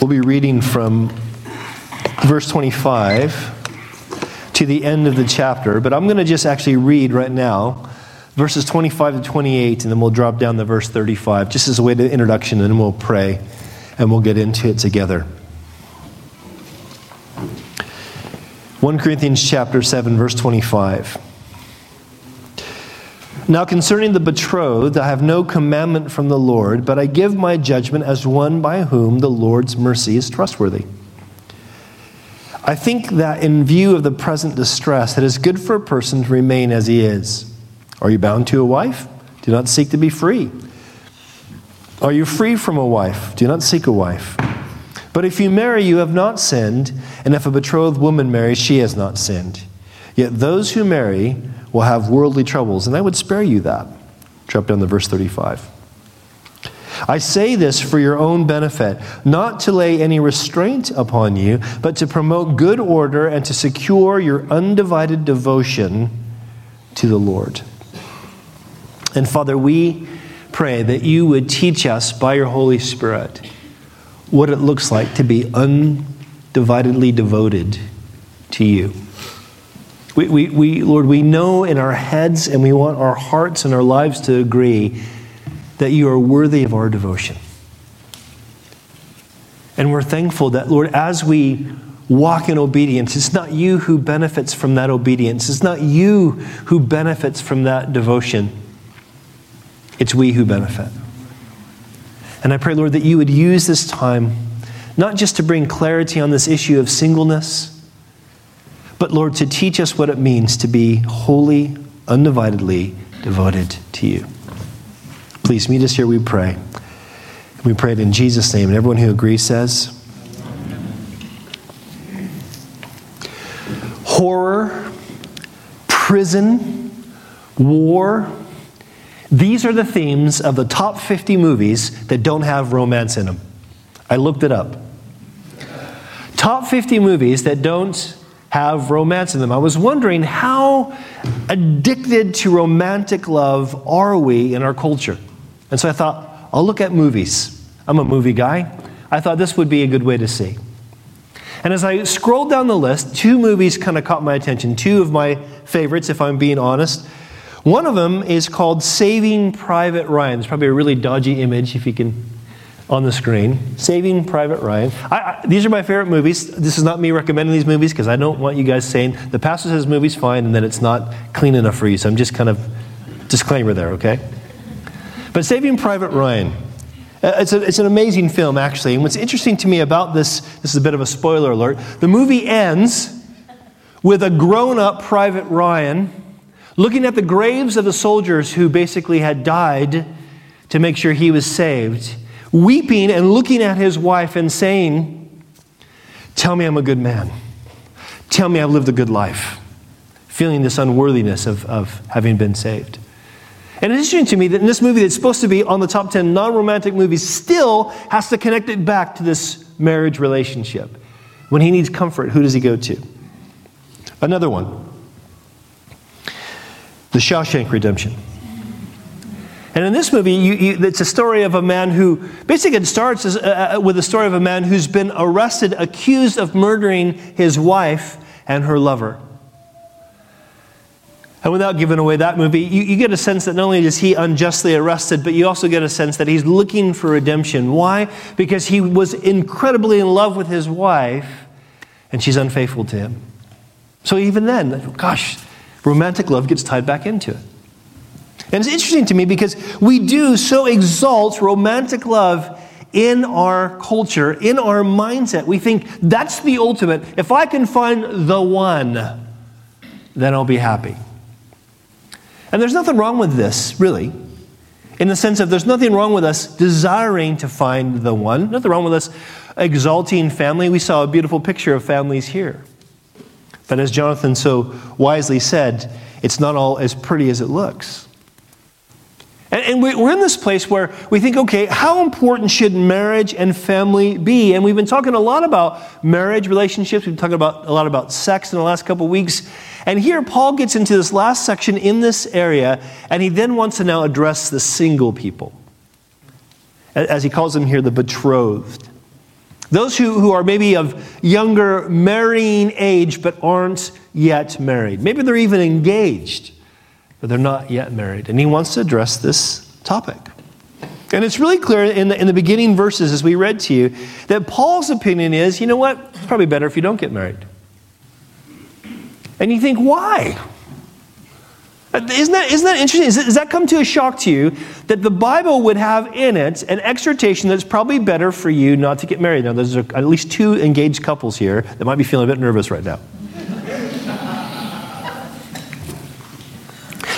We'll be reading from verse 25 to the end of the chapter, but I'm going to just actually read right now verses 25 to 28, and then we'll drop down to verse 35, just as a way to introduction, and then we'll pray and we'll get into it together. 1 Corinthians chapter 7 verse 25. Now concerning the betrothed I have no commandment from the Lord, but I give my judgment as one by whom the Lord's mercy is trustworthy. I think that in view of the present distress it is good for a person to remain as he is. Are you bound to a wife? Do not seek to be free. Are you free from a wife? Do not seek a wife. But if you marry, you have not sinned, and if a betrothed woman marries, she has not sinned. Yet those who marry will have worldly troubles, and I would spare you that. Drop down to verse 35. I say this for your own benefit, not to lay any restraint upon you, but to promote good order and to secure your undivided devotion to the Lord. And Father, we pray that you would teach us by your Holy Spirit what it looks like to be undividedly devoted to you. We, we, we, Lord, we know in our heads and we want our hearts and our lives to agree that you are worthy of our devotion. And we're thankful that, Lord, as we walk in obedience, it's not you who benefits from that obedience, it's not you who benefits from that devotion, it's we who benefit. And I pray, Lord, that you would use this time not just to bring clarity on this issue of singleness, but Lord, to teach us what it means to be wholly, undividedly devoted to you. Please meet us here, we pray. We pray it in Jesus' name. And everyone who agrees says, Horror, prison, war, these are the themes of the top 50 movies that don't have romance in them. I looked it up. Top 50 movies that don't have romance in them. I was wondering how addicted to romantic love are we in our culture? And so I thought, I'll look at movies. I'm a movie guy. I thought this would be a good way to see. And as I scrolled down the list, two movies kind of caught my attention, two of my favorites, if I'm being honest. One of them is called Saving Private Ryan. It's probably a really dodgy image if you can on the screen. Saving Private Ryan. I, I, these are my favorite movies. This is not me recommending these movies because I don't want you guys saying the pastor says movie's fine and then it's not clean enough for you. So I'm just kind of disclaimer there, okay? But Saving Private Ryan. Uh, it's, a, it's an amazing film, actually. And what's interesting to me about this, this is a bit of a spoiler alert. The movie ends with a grown up Private Ryan looking at the graves of the soldiers who basically had died to make sure he was saved, weeping and looking at his wife and saying, Tell me I'm a good man. Tell me I've lived a good life. Feeling this unworthiness of, of having been saved. And it's interesting to me that in this movie that's supposed to be on the top 10 non romantic movies still has to connect it back to this marriage relationship. When he needs comfort, who does he go to? Another one the Shawshank Redemption. And in this movie, you, you, it's a story of a man who basically it starts as, uh, uh, with a story of a man who's been arrested, accused of murdering his wife and her lover. And without giving away that movie, you, you get a sense that not only is he unjustly arrested, but you also get a sense that he's looking for redemption. Why? Because he was incredibly in love with his wife, and she's unfaithful to him. So even then, gosh, romantic love gets tied back into it. And it's interesting to me because we do so exalt romantic love in our culture, in our mindset. We think that's the ultimate. If I can find the one, then I'll be happy. And there's nothing wrong with this, really, in the sense of there's nothing wrong with us desiring to find the one, nothing wrong with us exalting family. We saw a beautiful picture of families here. But as Jonathan so wisely said, it's not all as pretty as it looks. And, we're in this place where we think, okay, how important should marriage and family be? And we've been talking a lot about marriage relationships. We've been talking about, a lot about sex in the last couple of weeks. And here, Paul gets into this last section in this area, and he then wants to now address the single people. As he calls them here, the betrothed. Those who, who are maybe of younger marrying age but aren't yet married. Maybe they're even engaged, but they're not yet married. And he wants to address this topic. And it's really clear in the, in the beginning verses, as we read to you, that Paul's opinion is you know what? It's probably better if you don't get married. And you think, why? Isn't that, isn't that interesting? Does that come to a shock to you that the Bible would have in it an exhortation that's probably better for you not to get married? Now, there's at least two engaged couples here that might be feeling a bit nervous right now.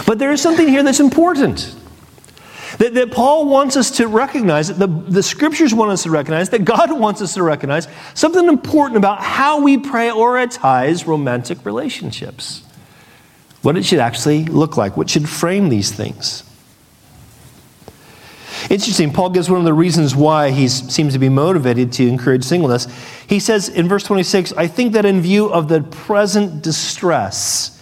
But there is something here that's important. That, that Paul wants us to recognize, that the, the scriptures want us to recognize, that God wants us to recognize something important about how we prioritize romantic relationships what it should actually look like, what should frame these things. Interesting, Paul gives one of the reasons why he seems to be motivated to encourage singleness. He says in verse 26, I think that in view of the present distress,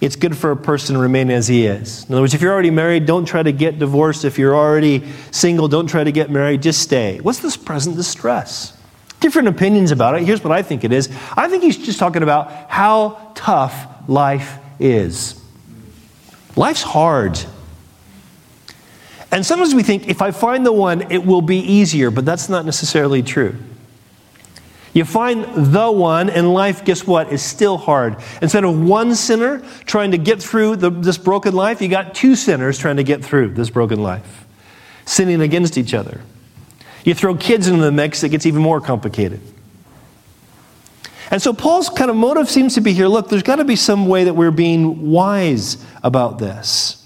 it's good for a person to remain as he is. In other words, if you're already married, don't try to get divorced. If you're already single, don't try to get married, just stay. What's this present distress? Different opinions about it. Here's what I think it is I think he's just talking about how tough life is. Life's hard. And sometimes we think if I find the one, it will be easier, but that's not necessarily true. You find the one, and life, guess what, is still hard. Instead of one sinner trying to get through the, this broken life, you got two sinners trying to get through this broken life, sinning against each other. You throw kids into the mix, it gets even more complicated. And so Paul's kind of motive seems to be here look, there's got to be some way that we're being wise about this.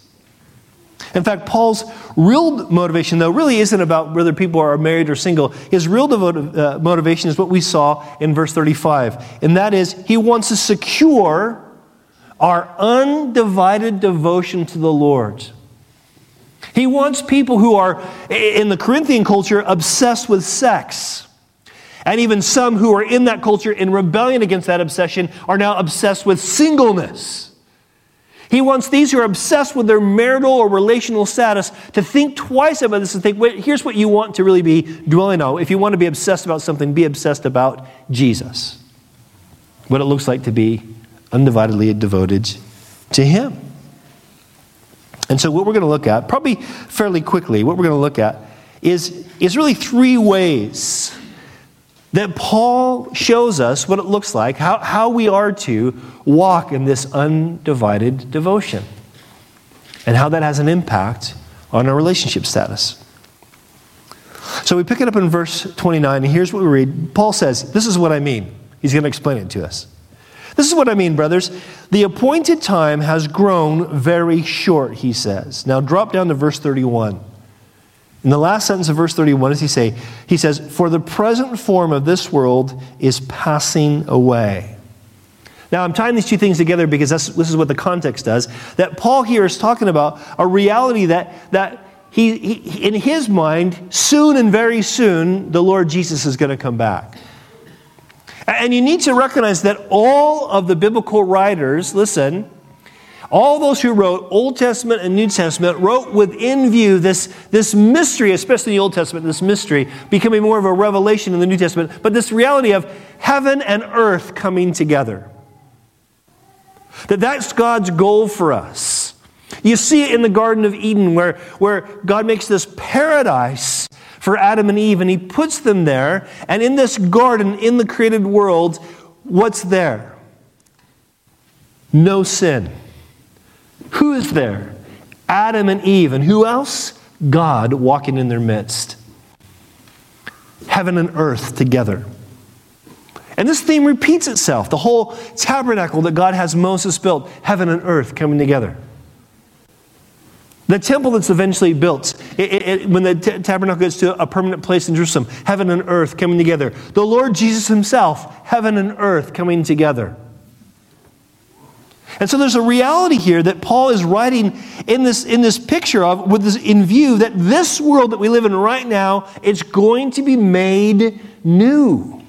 In fact, Paul's real motivation, though, really isn't about whether people are married or single. His real uh, motivation is what we saw in verse 35, and that is he wants to secure our undivided devotion to the Lord. He wants people who are, in the Corinthian culture, obsessed with sex. And even some who are in that culture in rebellion against that obsession are now obsessed with singleness. He wants these who are obsessed with their marital or relational status to think twice about this and think, wait, here's what you want to really be dwelling on. If you want to be obsessed about something, be obsessed about Jesus. What it looks like to be undividedly devoted to Him. And so, what we're going to look at, probably fairly quickly, what we're going to look at is, is really three ways that Paul shows us what it looks like, how, how we are to walk in this undivided devotion, and how that has an impact on our relationship status. So we pick it up in verse 29, and here's what we read. Paul says, This is what I mean. He's going to explain it to us. This is what I mean, brothers. The appointed time has grown very short, he says. Now drop down to verse 31. In the last sentence of verse 31, what does he say? He says, For the present form of this world is passing away. Now, I'm tying these two things together because this is what the context does. That Paul here is talking about a reality that, that he, he, in his mind, soon and very soon, the Lord Jesus is going to come back. And you need to recognize that all of the biblical writers, listen, all those who wrote Old Testament and New Testament wrote within view this, this mystery, especially in the Old Testament, this mystery becoming more of a revelation in the New Testament, but this reality of heaven and earth coming together. That that's God's goal for us. You see it in the Garden of Eden where, where God makes this paradise for Adam and Eve, and He puts them there. And in this garden, in the created world, what's there? No sin. Who is there? Adam and Eve. And who else? God walking in their midst. Heaven and earth together. And this theme repeats itself. The whole tabernacle that God has Moses built, heaven and earth coming together. The temple that's eventually built, it, it, when the t- tabernacle gets to a permanent place in Jerusalem, heaven and earth coming together. The Lord Jesus Himself, heaven and earth coming together. And so there's a reality here that Paul is writing in this, in this picture of, with this in view, that this world that we live in right now, it's going to be made new.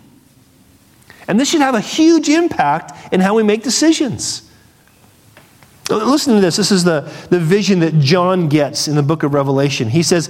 And this should have a huge impact in how we make decisions. Listen to this. This is the, the vision that John gets in the book of Revelation. He says,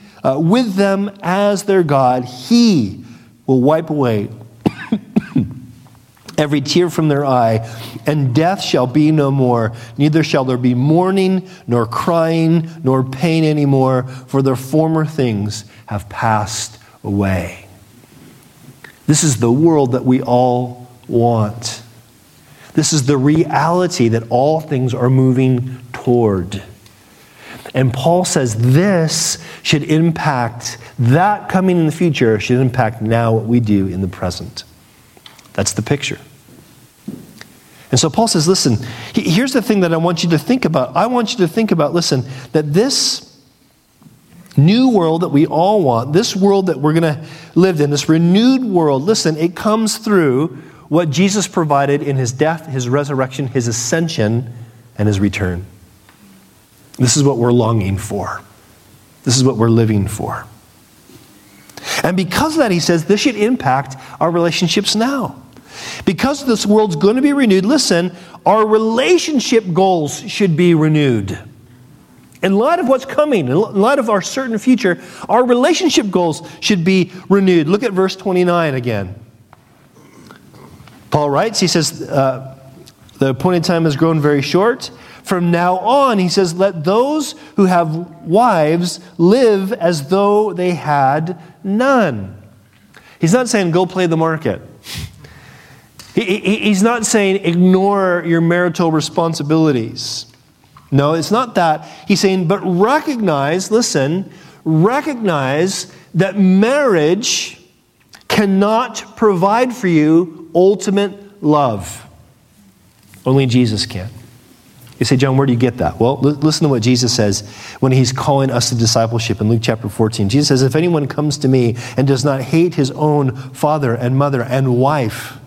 uh, with them as their God. He will wipe away every tear from their eye, and death shall be no more. Neither shall there be mourning, nor crying, nor pain anymore, for their former things have passed away. This is the world that we all want. This is the reality that all things are moving toward. And Paul says this should impact that coming in the future, should impact now what we do in the present. That's the picture. And so Paul says, listen, here's the thing that I want you to think about. I want you to think about, listen, that this new world that we all want, this world that we're going to live in, this renewed world, listen, it comes through what Jesus provided in his death, his resurrection, his ascension, and his return. This is what we're longing for. This is what we're living for. And because of that, he says this should impact our relationships now. Because this world's going to be renewed, listen, our relationship goals should be renewed. In light of what's coming, in light of our certain future, our relationship goals should be renewed. Look at verse 29 again. Paul writes, he says, uh, The appointed time has grown very short. From now on, he says, let those who have wives live as though they had none. He's not saying go play the market. He, he, he's not saying ignore your marital responsibilities. No, it's not that. He's saying, but recognize, listen, recognize that marriage cannot provide for you ultimate love. Only Jesus can. You say, John, where do you get that? Well, listen to what Jesus says when he's calling us to discipleship in Luke chapter 14. Jesus says, If anyone comes to me and does not hate his own father and mother and wife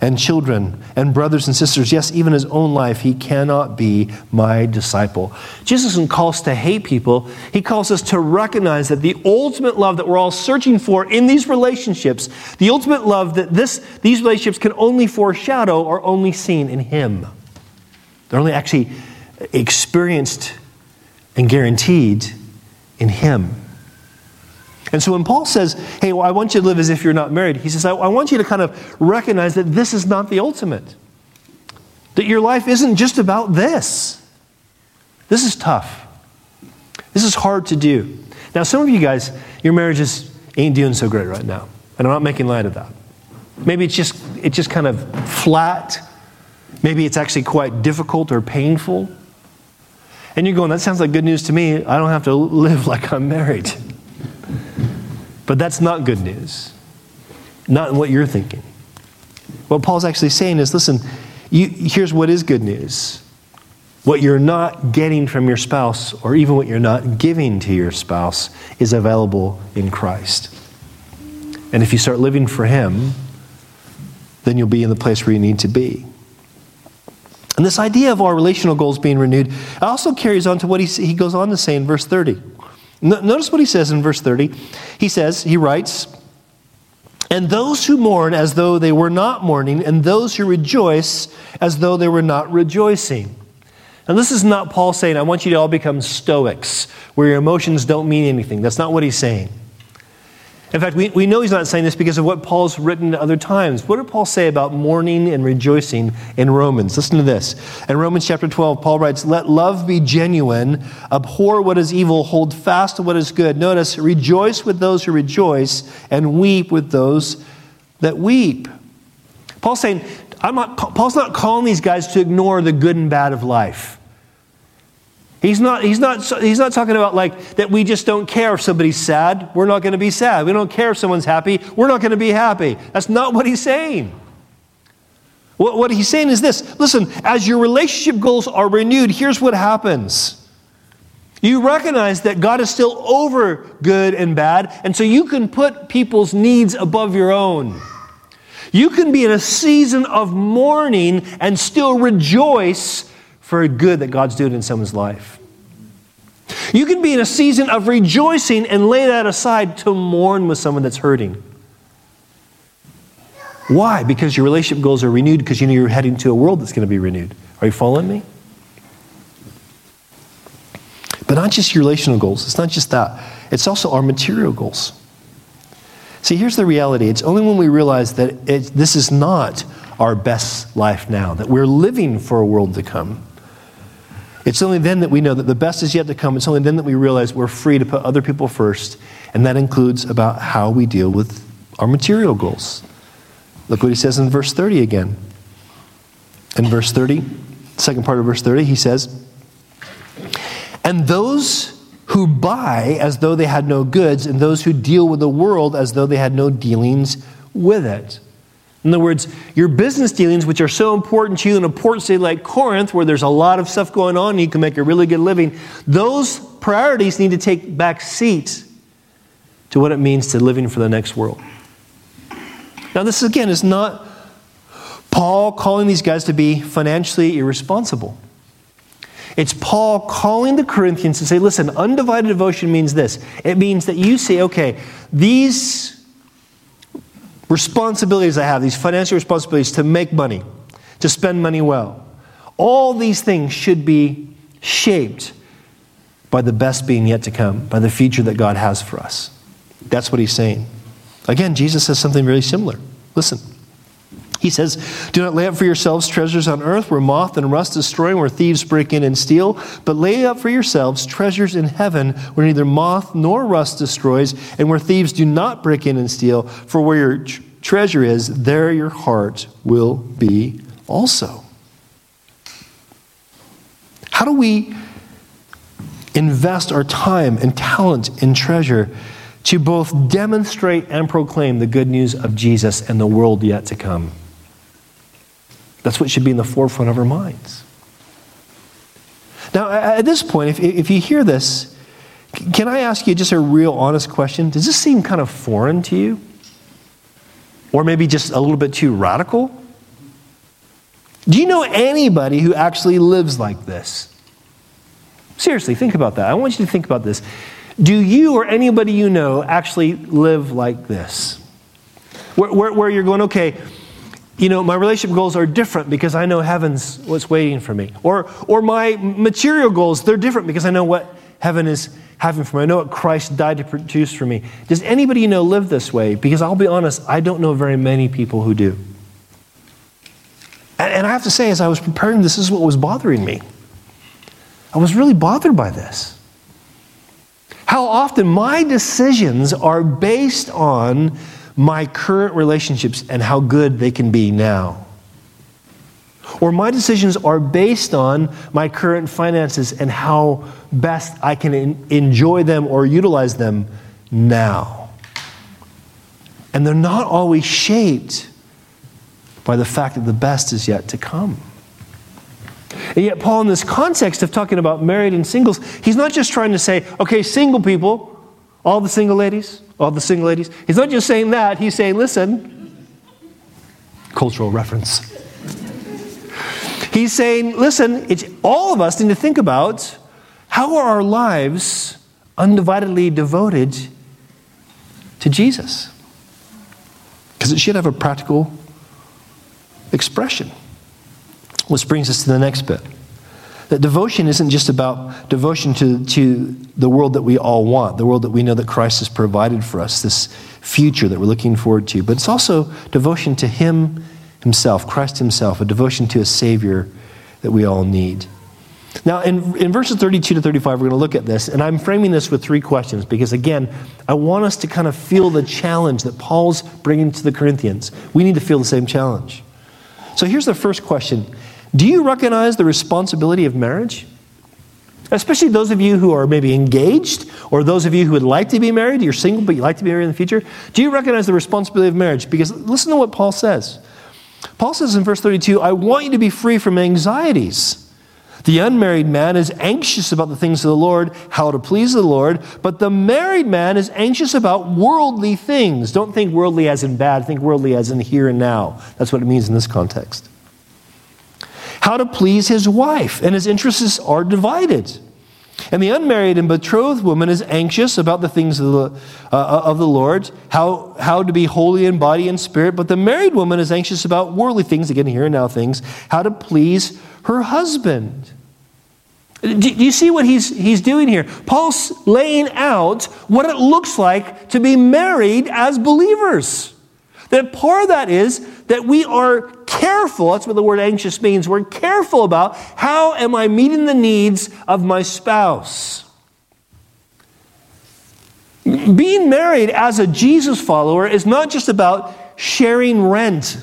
and children and brothers and sisters, yes, even his own life, he cannot be my disciple. Jesus doesn't call us to hate people, he calls us to recognize that the ultimate love that we're all searching for in these relationships, the ultimate love that this, these relationships can only foreshadow, are only seen in him. They're only actually experienced and guaranteed in Him. And so when Paul says, hey, well, I want you to live as if you're not married, he says, I, I want you to kind of recognize that this is not the ultimate. That your life isn't just about this. This is tough. This is hard to do. Now, some of you guys, your marriages ain't doing so great right now. And I'm not making light of that. Maybe it's just, it's just kind of flat Maybe it's actually quite difficult or painful. And you're going, that sounds like good news to me. I don't have to live like I'm married. But that's not good news. Not what you're thinking. What Paul's actually saying is listen, you, here's what is good news. What you're not getting from your spouse, or even what you're not giving to your spouse, is available in Christ. And if you start living for Him, then you'll be in the place where you need to be. And this idea of our relational goals being renewed also carries on to what he, he goes on to say in verse 30. Notice what he says in verse 30. He says, he writes, And those who mourn as though they were not mourning, and those who rejoice as though they were not rejoicing. And this is not Paul saying, I want you to all become stoics, where your emotions don't mean anything. That's not what he's saying. In fact, we, we know he's not saying this because of what Paul's written at other times. What did Paul say about mourning and rejoicing in Romans? Listen to this. In Romans chapter 12, Paul writes, Let love be genuine, abhor what is evil, hold fast to what is good. Notice, rejoice with those who rejoice, and weep with those that weep. Paul's saying, I'm not, Paul's not calling these guys to ignore the good and bad of life. He's not, he's, not, he's not talking about like that we just don't care if somebody's sad. We're not going to be sad. We don't care if someone's happy. We're not going to be happy. That's not what he's saying. What, what he's saying is this listen, as your relationship goals are renewed, here's what happens. You recognize that God is still over good and bad, and so you can put people's needs above your own. You can be in a season of mourning and still rejoice for a good that God's doing in someone's life. You can be in a season of rejoicing and lay that aside to mourn with someone that's hurting. Why? Because your relationship goals are renewed because you know you're heading to a world that's going to be renewed. Are you following me? But not just your relational goals, it's not just that, it's also our material goals. See, here's the reality it's only when we realize that it, this is not our best life now, that we're living for a world to come. It's only then that we know that the best is yet to come. It's only then that we realize we're free to put other people first, and that includes about how we deal with our material goals. Look what he says in verse 30 again. In verse 30, second part of verse 30, he says, And those who buy as though they had no goods, and those who deal with the world as though they had no dealings with it. In other words, your business dealings, which are so important to you in a port city like Corinth, where there's a lot of stuff going on and you can make a really good living, those priorities need to take back seat to what it means to living for the next world. Now, this again is not Paul calling these guys to be financially irresponsible. It's Paul calling the Corinthians to say, listen, undivided devotion means this. It means that you say, okay, these responsibilities I have, these financial responsibilities to make money, to spend money well, all these things should be shaped by the best being yet to come, by the future that God has for us. That's what he's saying. Again, Jesus says something very similar. Listen. He says, Do not lay up for yourselves treasures on earth where moth and rust destroy, and where thieves break in and steal, but lay up for yourselves treasures in heaven where neither moth nor rust destroys, and where thieves do not break in and steal. For where your tr- treasure is, there your heart will be also. How do we invest our time and talent and treasure to both demonstrate and proclaim the good news of Jesus and the world yet to come. That's what should be in the forefront of our minds. Now, at this point, if, if you hear this, can I ask you just a real honest question? Does this seem kind of foreign to you? Or maybe just a little bit too radical? Do you know anybody who actually lives like this? Seriously, think about that. I want you to think about this. Do you or anybody you know actually live like this? Where, where, where, you're going, okay, you know, my relationship goals are different because I know heaven's what's waiting for me. Or, or my material goals, they're different because I know what heaven is having for me. I know what Christ died to produce for me. Does anybody you know live this way? Because I'll be honest, I don't know very many people who do. And, and I have to say, as I was preparing, this is what was bothering me. I was really bothered by this. How often my decisions are based on my current relationships and how good they can be now. Or my decisions are based on my current finances and how best I can enjoy them or utilize them now. And they're not always shaped by the fact that the best is yet to come. And yet, Paul, in this context of talking about married and singles, he's not just trying to say, okay, single people, all the single ladies, all the single ladies. He's not just saying that, he's saying, listen, cultural reference. He's saying, listen, it's, all of us need to think about how are our lives undividedly devoted to Jesus? Because it should have a practical expression. Which brings us to the next bit. That devotion isn't just about devotion to, to the world that we all want, the world that we know that Christ has provided for us, this future that we're looking forward to, but it's also devotion to Him Himself, Christ Himself, a devotion to a Savior that we all need. Now, in, in verses 32 to 35, we're going to look at this, and I'm framing this with three questions because, again, I want us to kind of feel the challenge that Paul's bringing to the Corinthians. We need to feel the same challenge. So here's the first question do you recognize the responsibility of marriage? Especially those of you who are maybe engaged, or those of you who would like to be married, you're single but you'd like to be married in the future. Do you recognize the responsibility of marriage? Because listen to what Paul says. Paul says in verse 32 I want you to be free from anxieties. The unmarried man is anxious about the things of the Lord, how to please the Lord, but the married man is anxious about worldly things. Don't think worldly as in bad, think worldly as in here and now. That's what it means in this context. How to please his wife, and his interests are divided. And the unmarried and betrothed woman is anxious about the things of the, uh, of the Lord, how, how to be holy in body and spirit. But the married woman is anxious about worldly things, again, here and now things, how to please her husband. Do you see what he's, he's doing here? Paul's laying out what it looks like to be married as believers. That part of that is that we are careful, that's what the word anxious means. We're careful about how am I meeting the needs of my spouse. Being married as a Jesus follower is not just about sharing rent.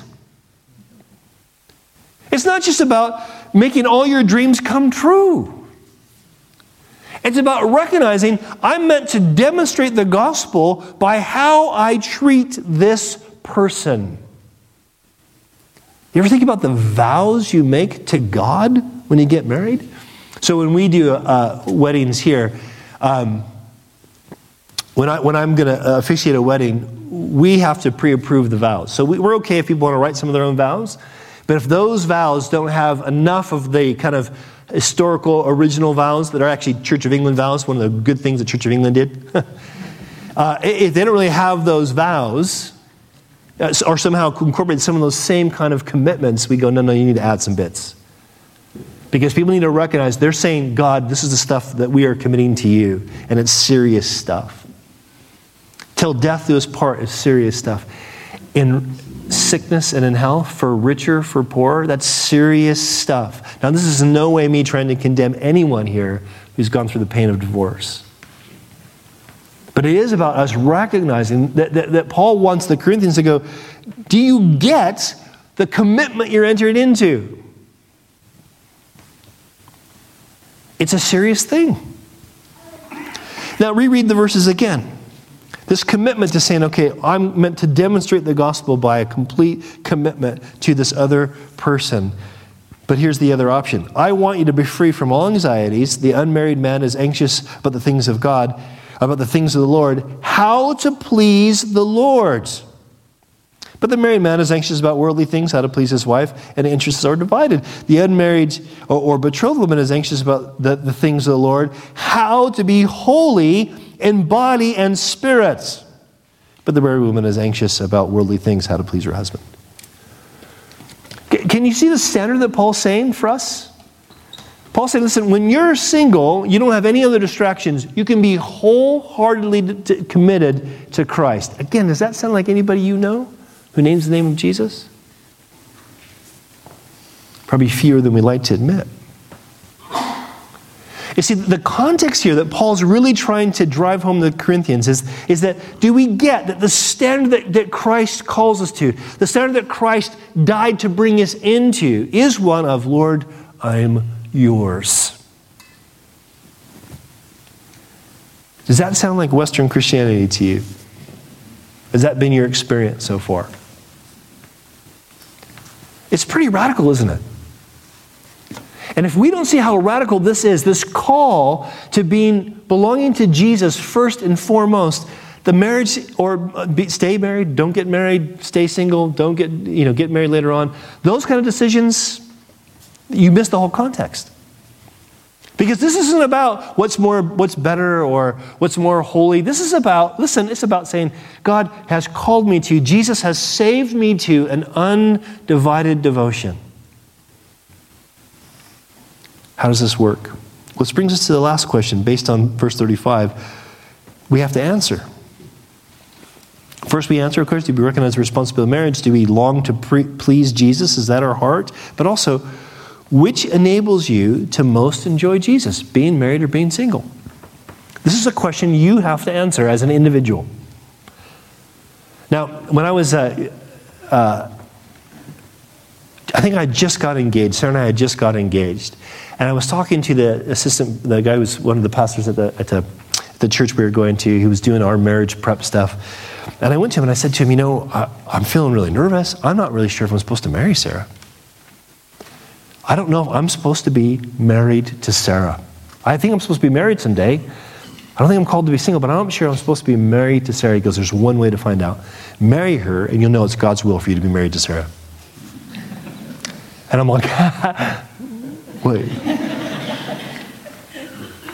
It's not just about making all your dreams come true. It's about recognizing I'm meant to demonstrate the gospel by how I treat this person. You ever think about the vows you make to God when you get married? So when we do uh, weddings here, um, when, I, when I'm going to officiate a wedding, we have to pre approve the vows. So we, we're okay if people want to write some of their own vows. But if those vows don't have enough of the kind of historical original vows that are actually Church of England vows, one of the good things the Church of England did, uh, if they don't really have those vows, uh, Uh, or somehow incorporate some of those same kind of commitments, we go, no, no, you need to add some bits. Because people need to recognize they're saying, God, this is the stuff that we are committing to you, and it's serious stuff. Till death do us part is serious stuff. In sickness and in health, for richer, for poorer, that's serious stuff. Now, this is no way me trying to condemn anyone here who's gone through the pain of divorce. But it is about us recognizing that, that, that, Paul wants the Corinthians to go, Do you get the commitment you're entering into? It's a serious thing. Now, reread the verses again. This commitment to saying, okay, I'm meant to demonstrate the gospel by a complete commitment to this other person. But here's the other option I want you to be free from all anxieties. The unmarried man is anxious about the things of God about the things of the Lord, how to please the Lord. But the married man is anxious about worldly things, how to please his wife, and interests are divided. The unmarried or, or betrothed woman is anxious about the, the things of the Lord, how to be holy in body and spirit. But the married woman is anxious about worldly things, how to please her husband. Can you see the standard that Paul's saying for us? Paul said, listen, when you're single, you don't have any other distractions. You can be wholeheartedly committed to Christ. Again, does that sound like anybody you know who names the name of Jesus? Probably fewer than we like to admit. You see, the context here that Paul's really trying to drive home the Corinthians is, is that do we get that the standard that, that Christ calls us to, the standard that Christ died to bring us into, is one of, Lord, I'm yours. Does that sound like Western Christianity to you? Has that been your experience so far? It's pretty radical, isn't it? And if we don't see how radical this is, this call to being belonging to Jesus first and foremost, the marriage or uh, be, stay married, don't get married, stay single, don't get you know get married later on. Those kind of decisions you miss the whole context. Because this isn't about what's more, what's better or what's more holy. This is about, listen, it's about saying, God has called me to, Jesus has saved me to an undivided devotion. How does this work? This brings us to the last question based on verse 35. We have to answer. First, we answer, of course, do we recognize the responsibility of marriage? Do we long to pre- please Jesus? Is that our heart? But also, which enables you to most enjoy Jesus, being married or being single? This is a question you have to answer as an individual. Now, when I was, uh, uh, I think I just got engaged. Sarah and I had just got engaged. And I was talking to the assistant, the guy who was one of the pastors at the, at the, the church we were going to. He was doing our marriage prep stuff. And I went to him and I said to him, You know, I, I'm feeling really nervous. I'm not really sure if I'm supposed to marry Sarah. I don't know if I'm supposed to be married to Sarah. I think I'm supposed to be married someday. I don't think I'm called to be single, but I'm sure I'm supposed to be married to Sarah. Goes, There's one way to find out. Marry her, and you'll know it's God's will for you to be married to Sarah. And I'm like, Wait.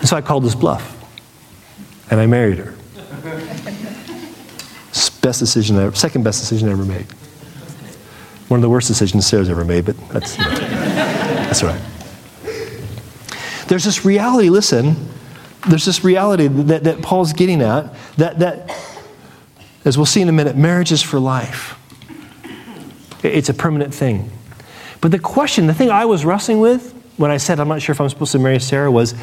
so I called this bluff, and I married her. Best decision, ever, second best decision I ever made. One of the worst decisions Sarah's ever made, but that's, you know, that's right. There's this reality, listen, there's this reality that, that Paul's getting at that, that, as we'll see in a minute, marriage is for life. It's a permanent thing. But the question, the thing I was wrestling with when I said I'm not sure if I'm supposed to marry Sarah was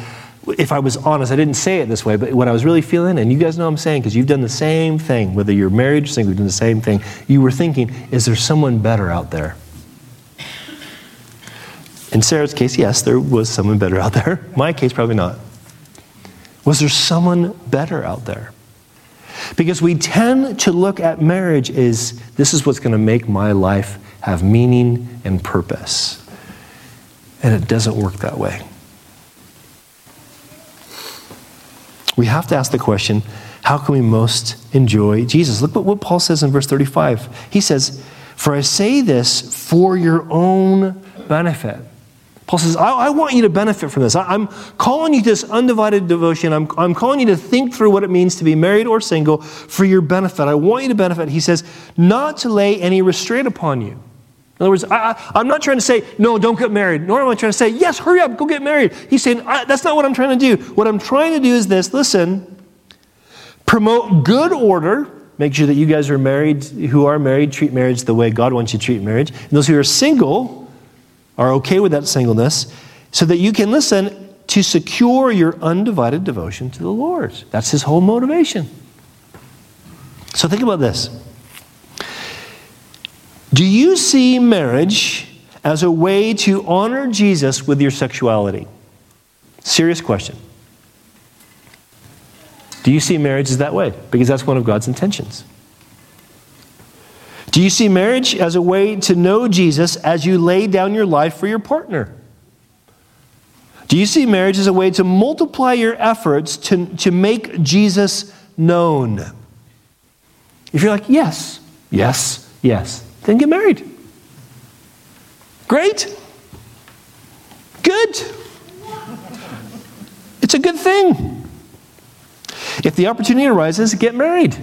if I was honest, I didn't say it this way, but what I was really feeling, and you guys know what I'm saying because you've done the same thing, whether you're married or single, you've done the same thing. You were thinking, is there someone better out there? In Sarah's case, yes, there was someone better out there. My case, probably not. Was there someone better out there? Because we tend to look at marriage as this is what's going to make my life have meaning and purpose. And it doesn't work that way. We have to ask the question how can we most enjoy Jesus? Look at what Paul says in verse 35. He says, For I say this for your own benefit Paul says, I, I, want you to benefit from this. I, am calling you to this undivided devotion. I'm, I'm calling you to think through what it means to be married or single for your benefit. I want you to benefit. He says, not to lay any restraint upon you. In other words, I, am not trying to say, no, don't get married. Nor am I trying to say, yes, hurry up, go get married. He's saying, that's not what I'm trying to do. What I'm trying to do is this listen, promote good order. Make sure that you guys are married, who are married, treat marriage the way God wants you to treat marriage. And those who are single, are okay with that singleness so that you can listen to secure your undivided devotion to the Lord. That's his whole motivation. So think about this. Do you see marriage as a way to honor Jesus with your sexuality? Serious question. Do you see marriage as that way? Because that's one of God's intentions. Do you see marriage as a way to know Jesus as you lay down your life for your partner? Do you see marriage as a way to multiply your efforts to, to make Jesus known? If you're like, yes, yes, yes, then get married. Great. Good. It's a good thing. If the opportunity arises, get married.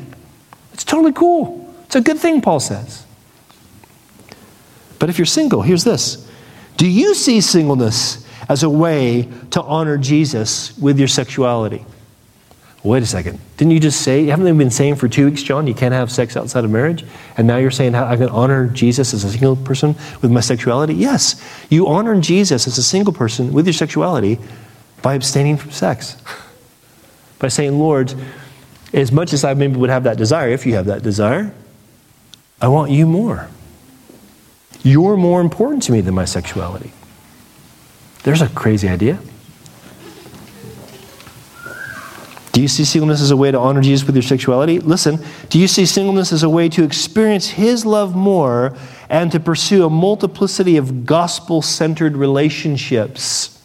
It's totally cool. It's a good thing, Paul says. But if you're single, here's this Do you see singleness as a way to honor Jesus with your sexuality? Wait a second. Didn't you just say, haven't they been saying for two weeks, John, you can't have sex outside of marriage? And now you're saying I can honor Jesus as a single person with my sexuality? Yes. You honor Jesus as a single person with your sexuality by abstaining from sex. by saying, Lord, as much as I maybe would have that desire, if you have that desire, I want you more. You're more important to me than my sexuality. There's a crazy idea. Do you see singleness as a way to honor Jesus with your sexuality? Listen, do you see singleness as a way to experience His love more and to pursue a multiplicity of gospel centered relationships?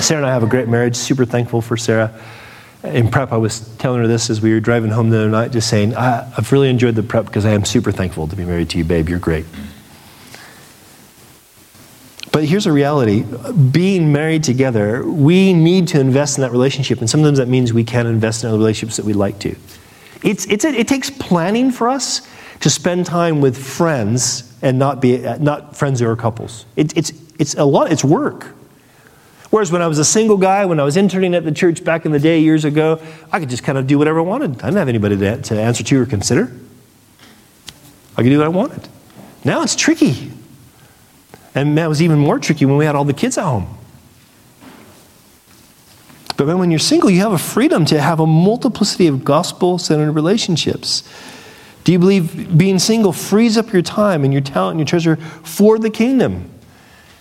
Sarah and I have a great marriage, super thankful for Sarah in prep, I was telling her this as we were driving home the other night, just saying, I've really enjoyed the prep because I am super thankful to be married to you, babe. You're great. But here's a reality being married together, we need to invest in that relationship. And sometimes that means we can't invest in other relationships that we'd like to. It's, it's a, it takes planning for us to spend time with friends and not, be, not friends who are couples. It, it's, it's a lot, it's work. Whereas when I was a single guy, when I was interning at the church back in the day years ago, I could just kind of do whatever I wanted. I didn't have anybody to, to answer to or consider. I could do what I wanted. Now it's tricky. And that was even more tricky when we had all the kids at home. But when you're single, you have a freedom to have a multiplicity of gospel centered relationships. Do you believe being single frees up your time and your talent and your treasure for the kingdom?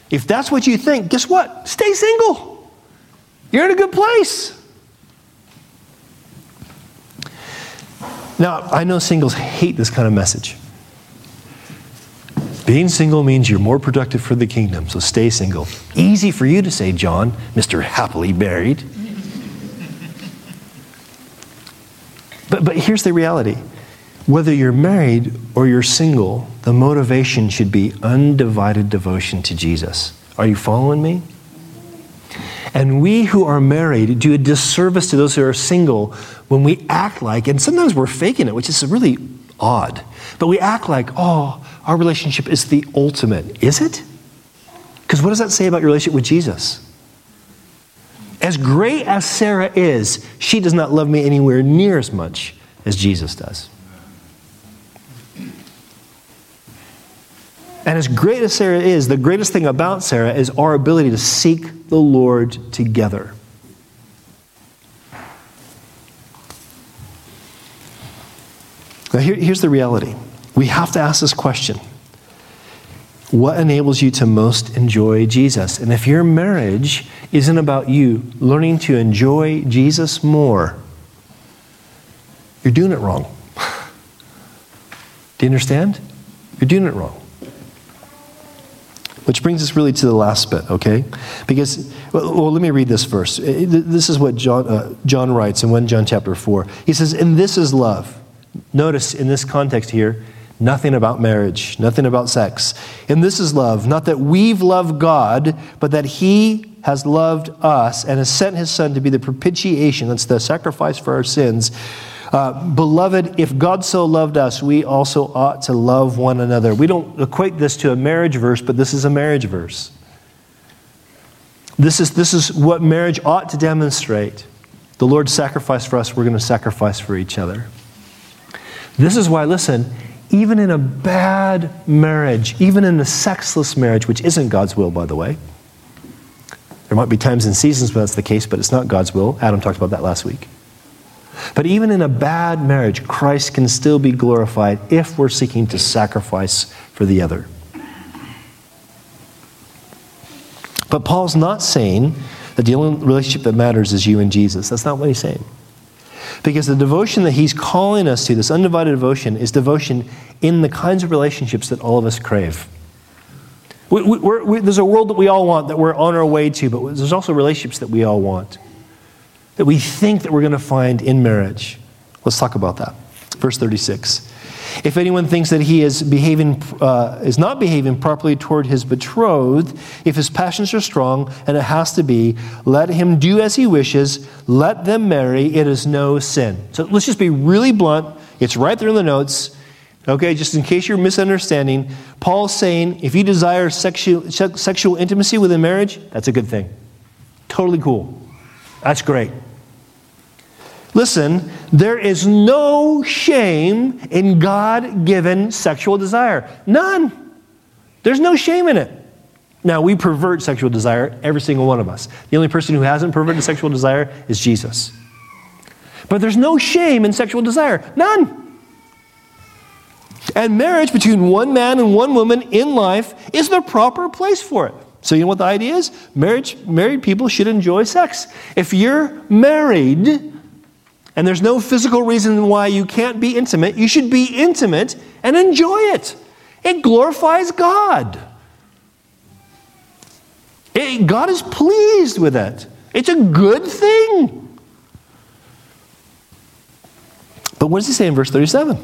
If that's what you think, guess what? Stay single. You're in a good place. Now, I know singles hate this kind of message. Being single means you're more productive for the kingdom, so stay single. Easy for you to say, John, Mr. Happily Married. but, but here's the reality whether you're married or you're single, the motivation should be undivided devotion to Jesus. Are you following me? And we who are married do a disservice to those who are single when we act like, and sometimes we're faking it, which is really odd, but we act like, oh, our relationship is the ultimate. Is it? Because what does that say about your relationship with Jesus? As great as Sarah is, she does not love me anywhere near as much as Jesus does. And as great as Sarah is, the greatest thing about Sarah is our ability to seek the Lord together. Now, here, here's the reality we have to ask this question What enables you to most enjoy Jesus? And if your marriage isn't about you learning to enjoy Jesus more, you're doing it wrong. Do you understand? You're doing it wrong. Which brings us really to the last bit, okay? Because, well, let me read this verse. This is what John, uh, John writes in 1 John chapter 4. He says, And this is love. Notice in this context here, nothing about marriage, nothing about sex. And this is love, not that we've loved God, but that He has loved us and has sent His Son to be the propitiation, that's the sacrifice for our sins uh, Beloved, if God so loved us, we also ought to love one another. We don't equate this to a marriage verse, but this is a marriage verse. This is, this is what marriage ought to demonstrate. The Lord sacrificed for us, we're going to sacrifice for each other. This is why, listen, even in a bad marriage, even in a sexless marriage, which isn't God's will, by the way, there might be times and seasons when that's the case, but it's not God's will. Adam talked about that last week. But even in a bad marriage, Christ can still be glorified if we're seeking to sacrifice for the other. But Paul's not saying that the only relationship that matters is you and Jesus. That's not what he's saying. Because the devotion that he's calling us to, this undivided devotion, is devotion in the kinds of relationships that all of us crave. We, we, we, there's a world that we all want that we're on our way to, but there's also relationships that we all want that we think that we're going to find in marriage. Let's talk about that. Verse 36. If anyone thinks that he is behaving uh, is not behaving properly toward his betrothed, if his passions are strong, and it has to be, let him do as he wishes. Let them marry. It is no sin. So let's just be really blunt. It's right there in the notes. Okay, just in case you're misunderstanding, Paul's saying if you desire sexual, sexual intimacy within marriage, that's a good thing. Totally cool. That's great. Listen, there is no shame in God given sexual desire. None. There's no shame in it. Now, we pervert sexual desire, every single one of us. The only person who hasn't perverted sexual desire is Jesus. But there's no shame in sexual desire. None. And marriage between one man and one woman in life is the proper place for it. So, you know what the idea is? Marriage, married people should enjoy sex. If you're married, and there's no physical reason why you can't be intimate, you should be intimate and enjoy it. It glorifies God. It, God is pleased with it. It's a good thing. But what does he say in verse 37?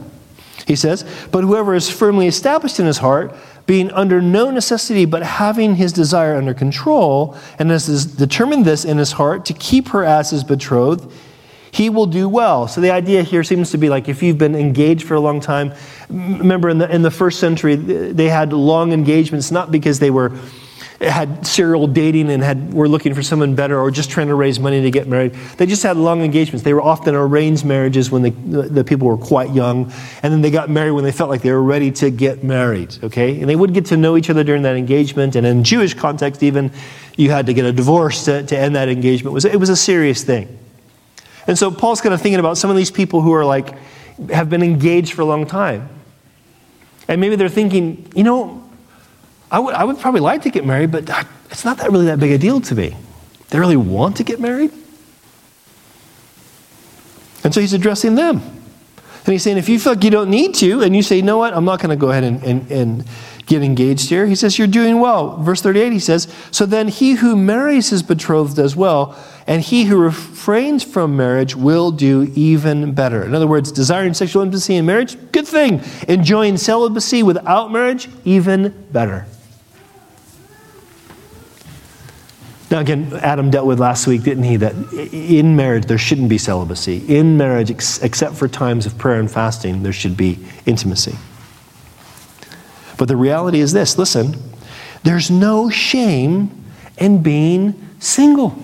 He says, But whoever is firmly established in his heart, being under no necessity but having his desire under control, and has determined this in his heart to keep her as his betrothed, he will do well. So the idea here seems to be like if you've been engaged for a long time, remember in the, in the first century, they had long engagements not because they were had serial dating and had were looking for someone better or just trying to raise money to get married. They just had long engagements. They were often arranged marriages when the, the people were quite young, and then they got married when they felt like they were ready to get married. Okay, and they would get to know each other during that engagement. And in Jewish context, even you had to get a divorce to, to end that engagement. It was, it was a serious thing. And so Paul's kind of thinking about some of these people who are like, have been engaged for a long time. And maybe they're thinking, you know, I would, I would probably like to get married, but it's not that really that big a deal to me. They really want to get married? And so he's addressing them. And he's saying, if you feel like you don't need to, and you say, you know what, I'm not going to go ahead and, and, and get engaged here, he says, you're doing well. Verse 38, he says, so then he who marries his betrothed does well, and he who refrains from marriage will do even better. In other words, desiring sexual intimacy in marriage, good thing. Enjoying celibacy without marriage, even better. Now, again, Adam dealt with last week, didn't he, that in marriage there shouldn't be celibacy. In marriage, ex- except for times of prayer and fasting, there should be intimacy. But the reality is this listen, there's no shame in being single.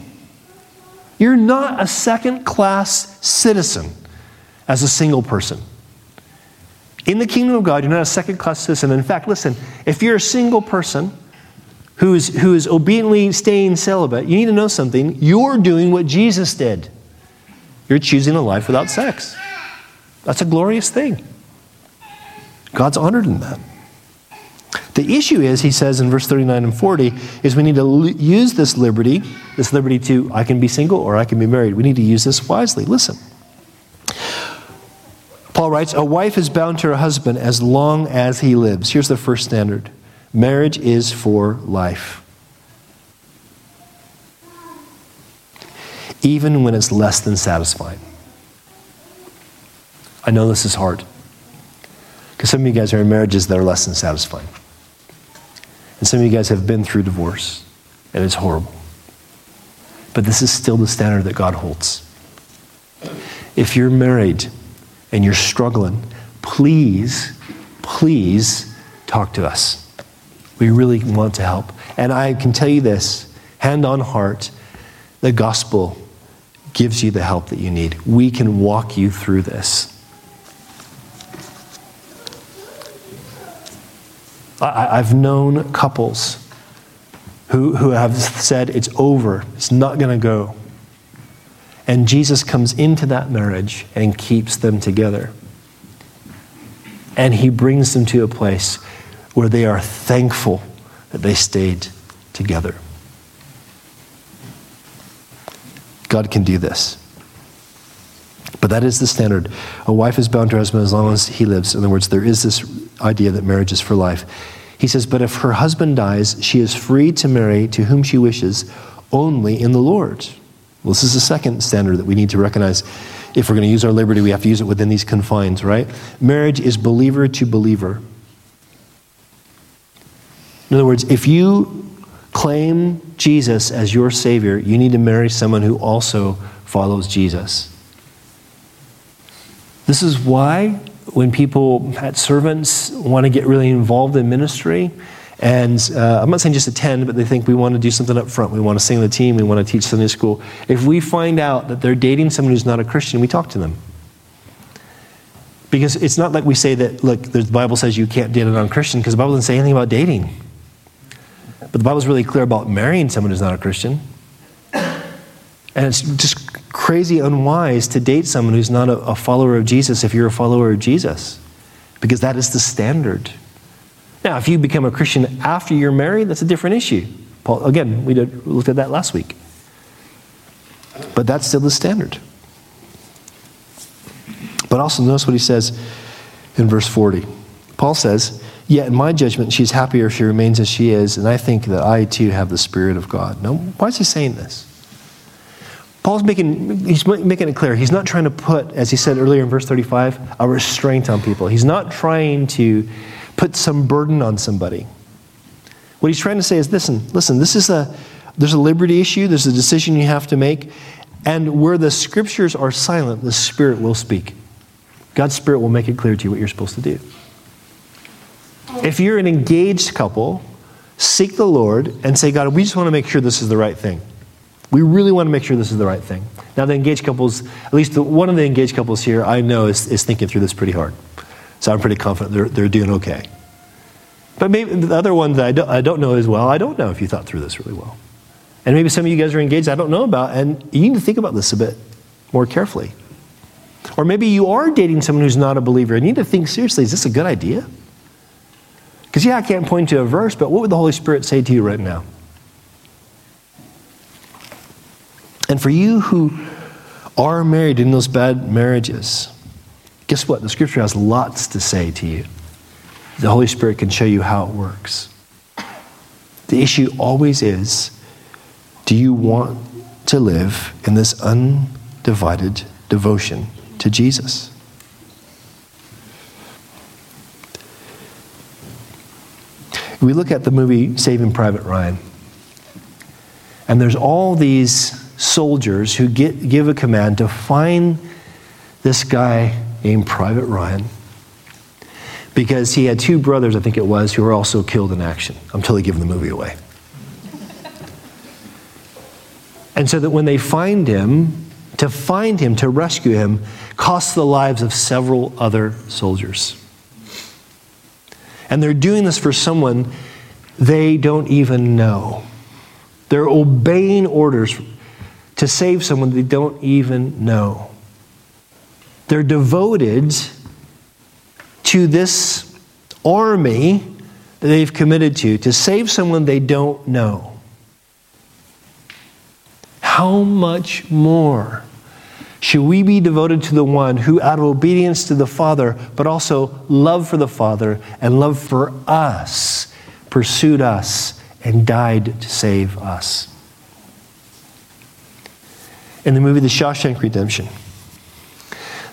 You're not a second class citizen as a single person. In the kingdom of God, you're not a second class citizen. In fact, listen, if you're a single person, who is, who is obediently staying celibate, you need to know something. You're doing what Jesus did. You're choosing a life without sex. That's a glorious thing. God's honored in that. The issue is, he says in verse 39 and 40, is we need to use this liberty, this liberty to, I can be single or I can be married. We need to use this wisely. Listen. Paul writes, A wife is bound to her husband as long as he lives. Here's the first standard Marriage is for life. Even when it's less than satisfying. I know this is hard. Because some of you guys are in marriages that are less than satisfying. And some of you guys have been through divorce, and it's horrible. But this is still the standard that God holds. If you're married and you're struggling, please, please talk to us. We really want to help. And I can tell you this hand on heart, the gospel gives you the help that you need. We can walk you through this. I, have known couples who, who have said, It's over, it's not going to go. And Jesus comes into that marriage and keeps them together. And he brings them to a place where they are thankful that they stayed together. God can do this. But that is the standard. A wife is bound to her husband as long as he lives. In other words, there is this idea that marriage is for life. He says, But if her husband dies, she is free to marry to whom she wishes, only in the Lord. Well, this is the second standard that we need to recognize. If we're going to use our liberty, we have to use it within these confines, right? Marriage is believer to believer. In other words, if you claim Jesus as your Savior, you need to marry someone who also follows Jesus. This is why when people, at servants, want to get really involved in ministry, and uh, I'm not saying just attend, but they think we want to do something up front. We want to sing the team. We want to teach Sunday school. If we find out that they're dating someone who's not a Christian, we talk to them. Because it's not like we say that, look, the Bible says you can't date a non Christian, because the Bible doesn't say anything about dating. But the Bible's really clear about marrying someone who's not a Christian. And it's just crazy unwise to date someone who's not a, a follower of Jesus if you're a follower of Jesus, because that is the standard. Now, if you become a Christian after you're married, that's a different issue. Paul, again, we did, looked at that last week. But that's still the standard. But also notice what he says in verse 40. Paul says, Yet, in my judgment, she's happier if she remains as she is, and I think that I too have the Spirit of God. Now, why is he saying this? Paul's making, he's making it clear. He's not trying to put, as he said earlier in verse 35, a restraint on people. He's not trying to put some burden on somebody. What he's trying to say is listen, listen, this is a, there's a liberty issue, there's a decision you have to make, and where the scriptures are silent, the Spirit will speak. God's Spirit will make it clear to you what you're supposed to do. If you're an engaged couple, seek the Lord and say, God, we just want to make sure this is the right thing. We really want to make sure this is the right thing. Now, the engaged couples, at least the, one of the engaged couples here, I know is, is thinking through this pretty hard. So I'm pretty confident they're, they're doing okay. But maybe the other one that I don't, I don't know as well, I don't know if you thought through this really well. And maybe some of you guys are engaged I don't know about, and you need to think about this a bit more carefully. Or maybe you are dating someone who's not a believer and you need to think seriously is this a good idea? Because, yeah, I can't point to a verse, but what would the Holy Spirit say to you right now? And for you who are married in those bad marriages, Guess what? The scripture has lots to say to you. The Holy Spirit can show you how it works. The issue always is do you want to live in this undivided devotion to Jesus? We look at the movie Saving Private Ryan, and there's all these soldiers who get, give a command to find this guy named Private Ryan because he had two brothers, I think it was, who were also killed in action. I'm totally giving the movie away. and so that when they find him, to find him, to rescue him, costs the lives of several other soldiers. And they're doing this for someone they don't even know. They're obeying orders to save someone they don't even know. They're devoted to this army that they've committed to, to save someone they don't know. How much more should we be devoted to the one who, out of obedience to the Father, but also love for the Father and love for us, pursued us and died to save us? In the movie The Shawshank Redemption,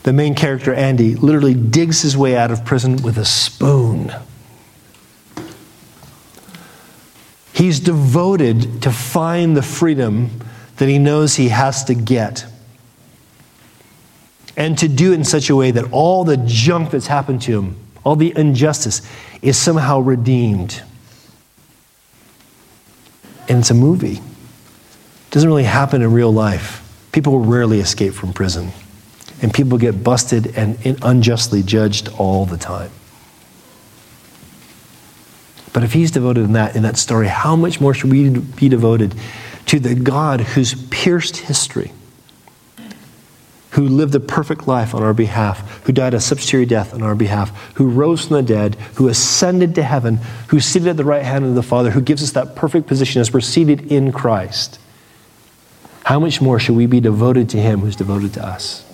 the main character, Andy, literally digs his way out of prison with a spoon. He's devoted to find the freedom that he knows he has to get. And to do it in such a way that all the junk that's happened to him, all the injustice, is somehow redeemed. And it's a movie. It doesn't really happen in real life. People rarely escape from prison and people get busted and unjustly judged all the time. But if he's devoted in that, in that story, how much more should we be devoted to the God who's pierced history, who lived a perfect life on our behalf, who died a substitutionary death on our behalf, who rose from the dead, who ascended to heaven, who's seated at the right hand of the Father, who gives us that perfect position as we're seated in Christ? How much more should we be devoted to him who's devoted to us?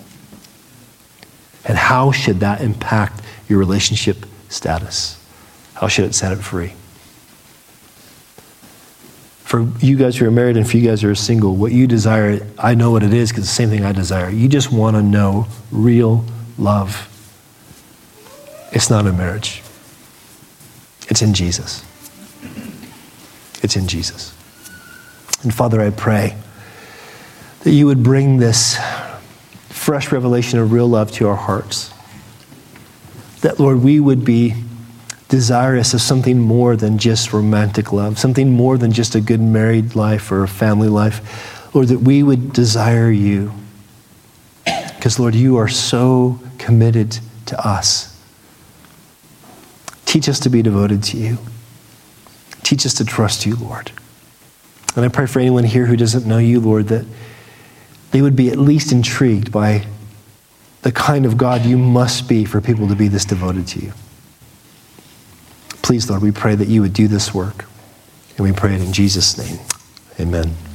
And how should that impact your relationship status? How should it set it free? For you guys who are married and for you guys who are single, what you desire, I know what it is because it's the same thing I desire. You just want to know real love. It's not a marriage, it's in Jesus. It's in Jesus. And Father, I pray that you would bring this fresh revelation of real love to our hearts. That, Lord, we would be desirous of something more than just romantic love, something more than just a good married life or a family life. Lord, that we would desire you. Because, Lord, you are so committed to us. Teach us to be devoted to you. Teach us to trust you, Lord. And I pray for anyone here who doesn't know you, Lord, that they would be at least intrigued by the kind of God you must be for people to be this devoted to you. Please, Lord, we pray that you would do this work. And we pray it in Jesus' name. Amen.